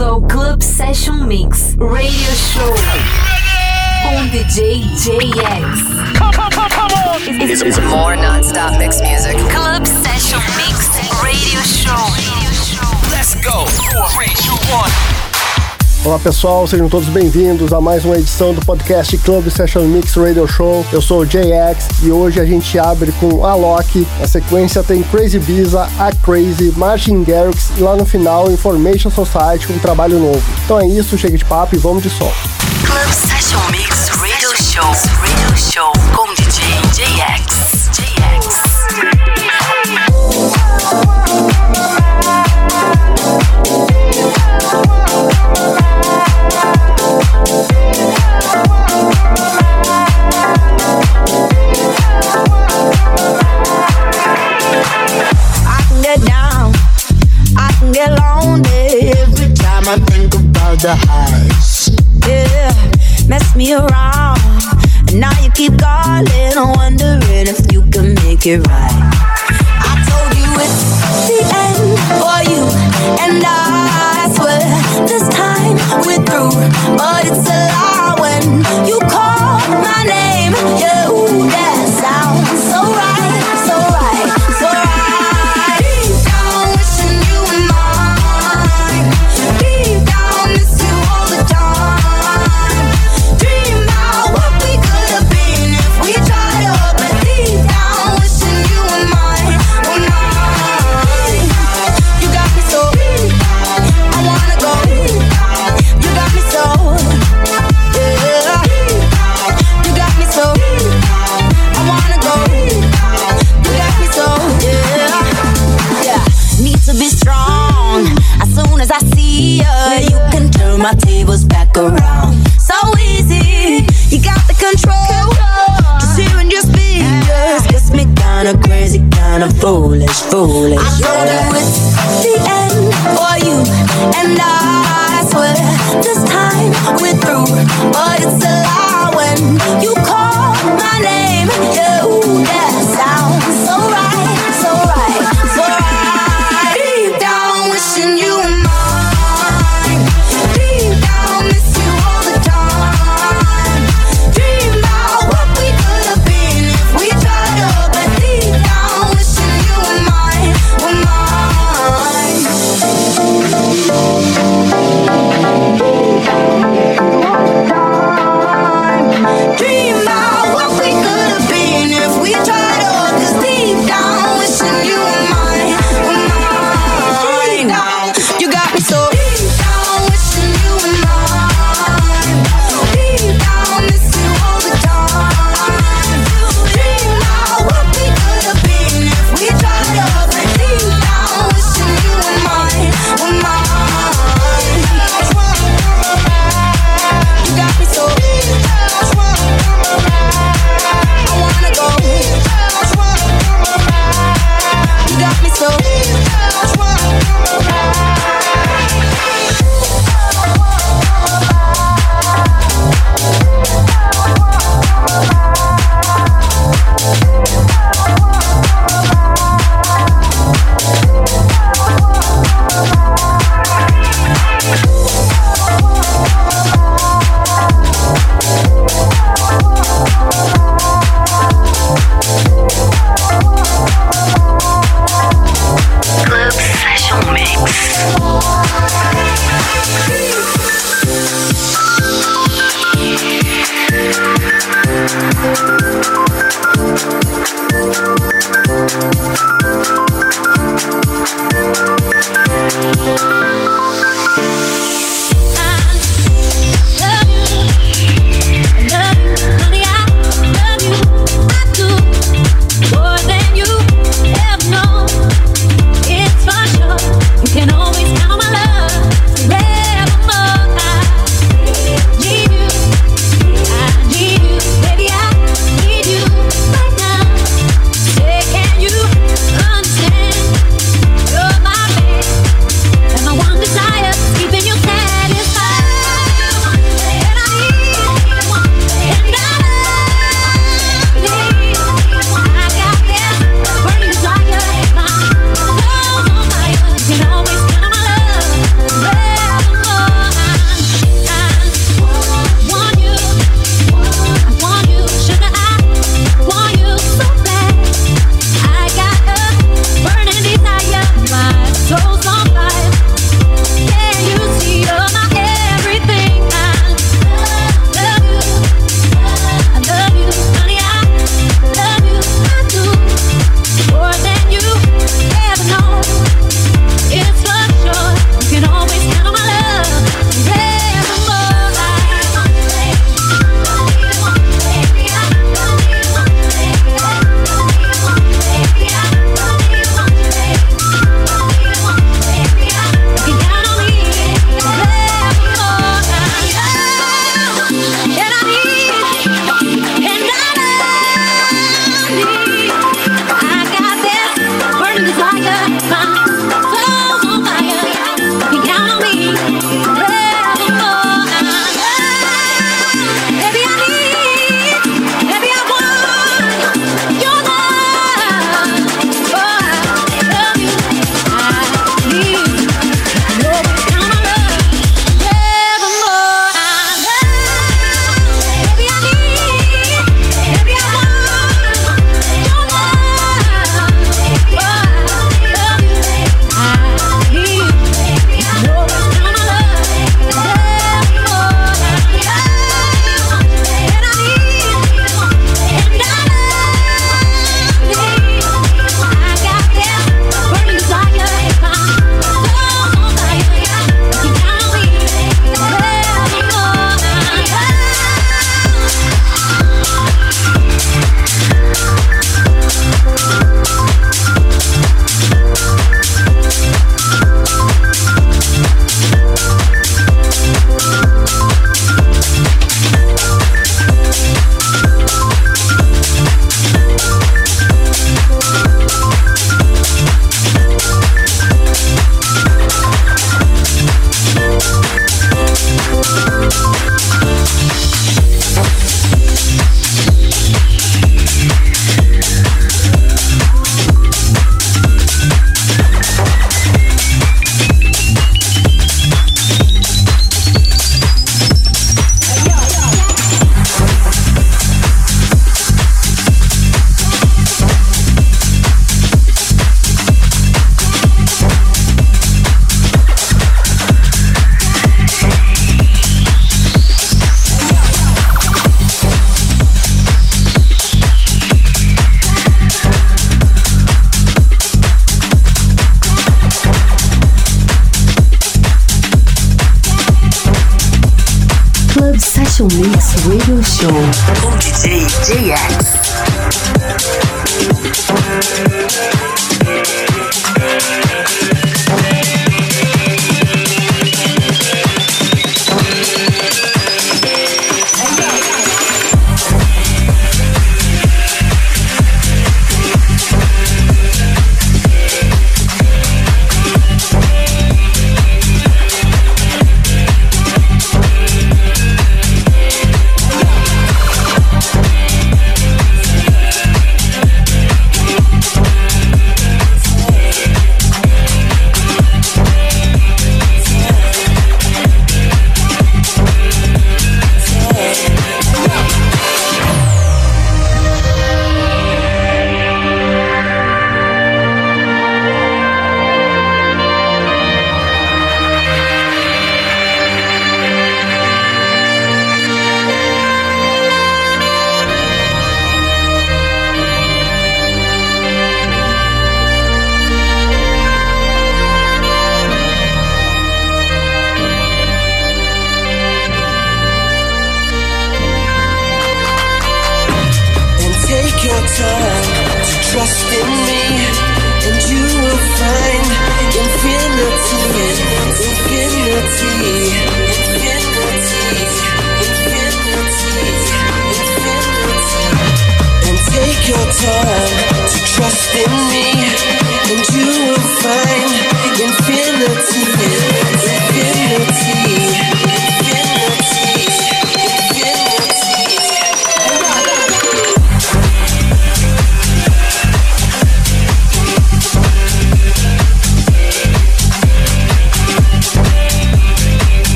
bem-vindo ao Club Session Mix Radio Show com DJ JX. Come, come, come, come on! It's, it's more non-stop mix music. Club Session Mix Radio Show. Let's go! Three, two, one. Olá pessoal, sejam todos bem-vindos a mais uma edição do podcast Club Session Mix Radio Show. Eu sou o JX e hoje a gente abre com Alok. Na sequência tem Crazy Biza, A Crazy, Martin Garrix e lá no final Information Society com um trabalho novo. Então é isso, chega de papo e vamos de som. Club Session Mix Radio Show. Radio Show the highs. Yeah, mess me around, and now you keep calling, wondering if you can make it right. I told you it's the end for you, and I swear this time we're through, but it's a lie when you call my name. Yeah, foolish, foolish. I told you it's the end for you, and I swear this time we're through. But it's a lie when you call Show com DJ JX.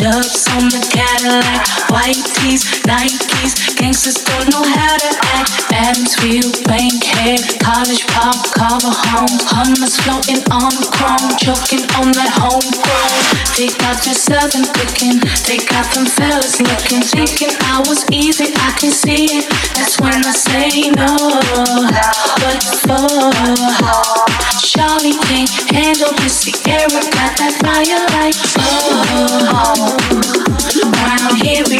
Dubs on the Cadillac white tees, Nikes. Gangsters don't know how to act. Adam's wheel, bank head, college pop, cover home. Hummus floating on chrome, choking on that homegrown. They got your southern picking, they got them fellas looking. Thinking I was easy, I can see it. That's when I say no. but for? Charlie can't handle this. Sierra got that fire like, oh. Around here we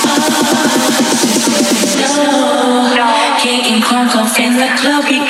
the club.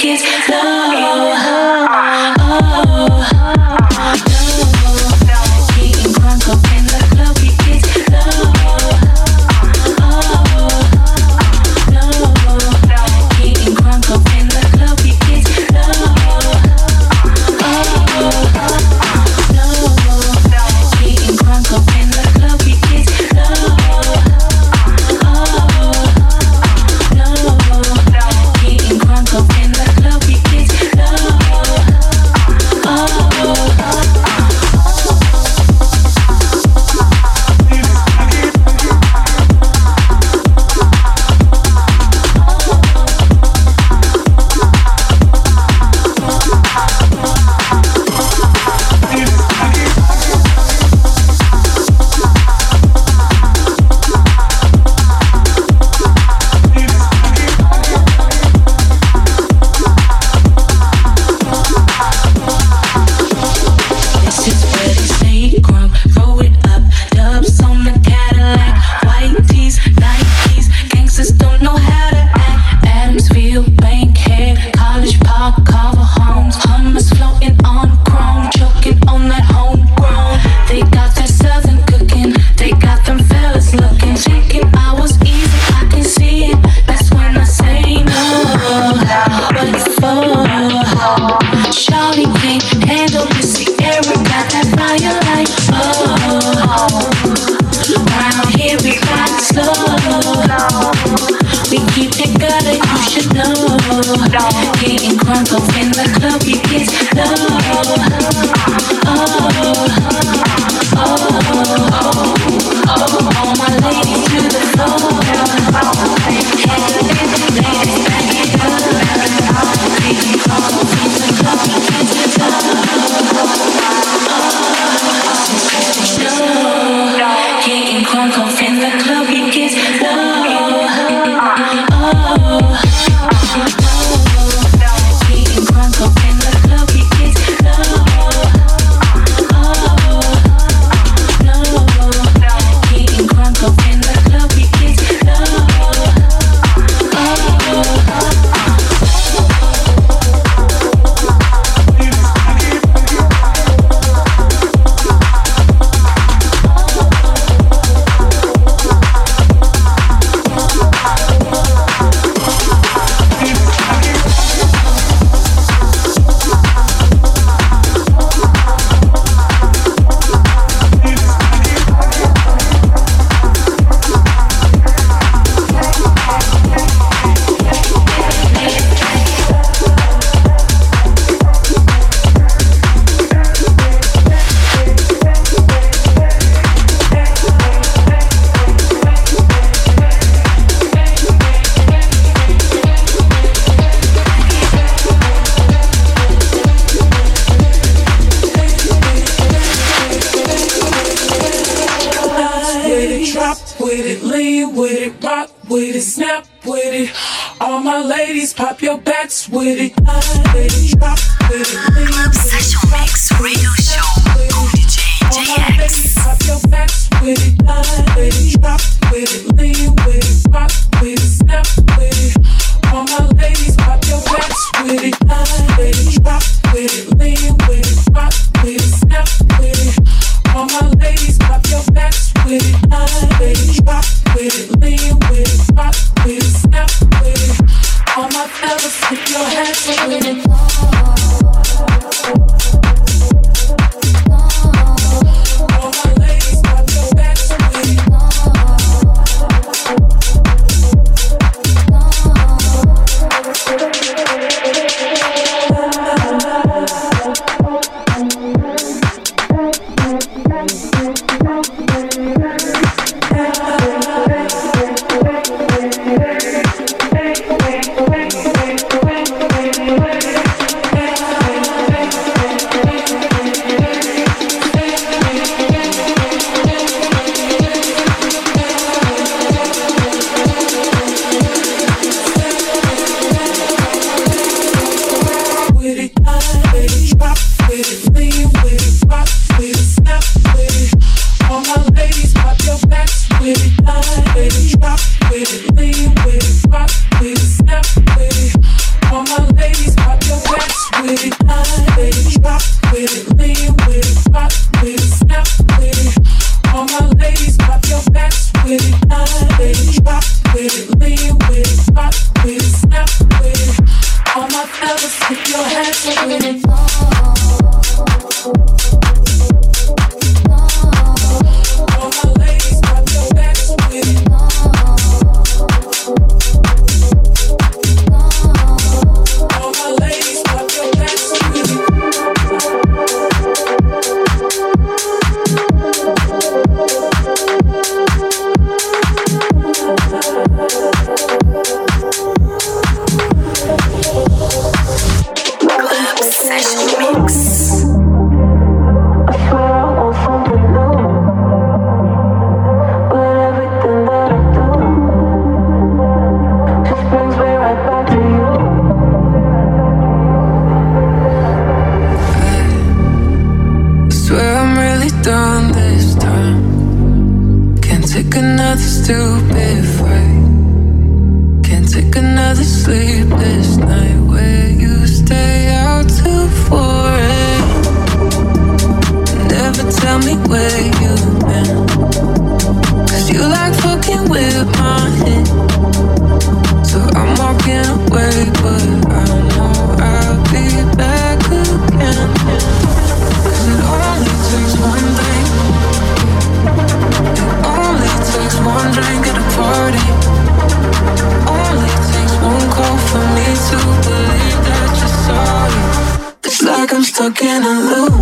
Stuck in a loop.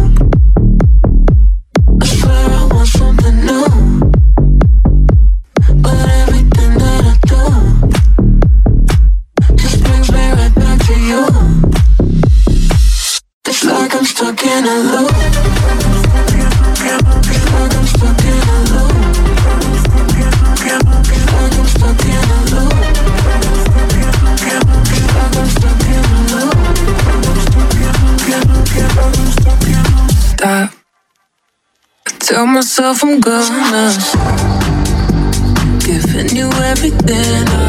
Myself I'm gonna. Giving you everything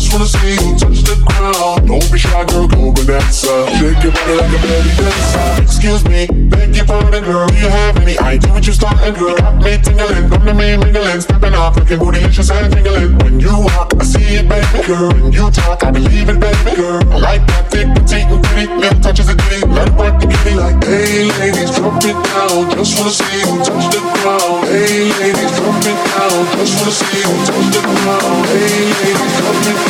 Just wanna see you touch the ground. Don't be shy, girl, go bonanza. Shake your body like a belly dancer. Excuse me, beg your pardon, girl. Do you have any idea what you're starting, girl? Got me tingling, come to me mingling, stepping off, looking bootylicious and tingling. When you walk, I see it, baby girl. When you talk, I believe it, baby girl. I like that thick, petite, and pretty, little touches of ditty. It work the kitty like, hey ladies, drop it down. Just wanna see you touch the ground. Hey ladies, drop it down. Just wanna see you touch the ground. Hey ladies, drop it down.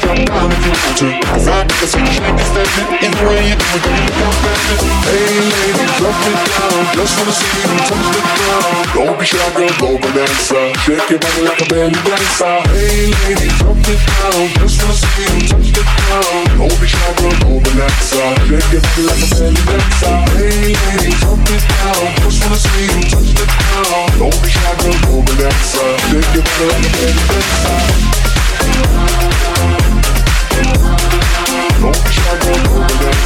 Down if you. Cause I see you it do it, it. Hey, lady, drop it down. Just wanna see you touch the ground. Don't be shy, girl, go bonanza. Shake your body like a belly dancer. Hey, lady, drop it down. Just wanna see you touch the ground. Don't be shy, girl, go bonanza. Shake your body like a belly dancer. Hey, lady, drop it down. Just wanna see you touch the ground. Don't be shy, girl, go bonanza. Shake your body like a belly dancer. Don't be shy, girl,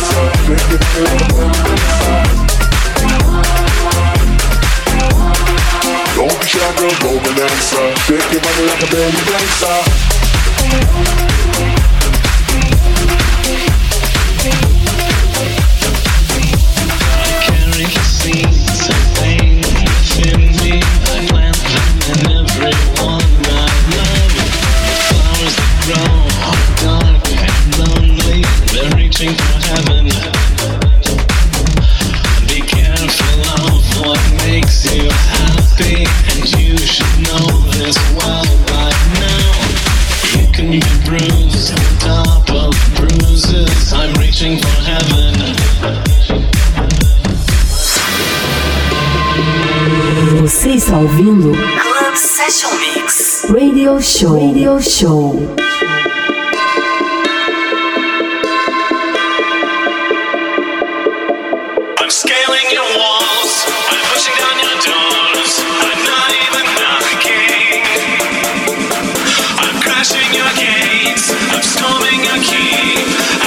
I'm scaling your walls. I'm pushing down your doors. I'm not even knocking. I'm crashing your gates. I'm storming your key.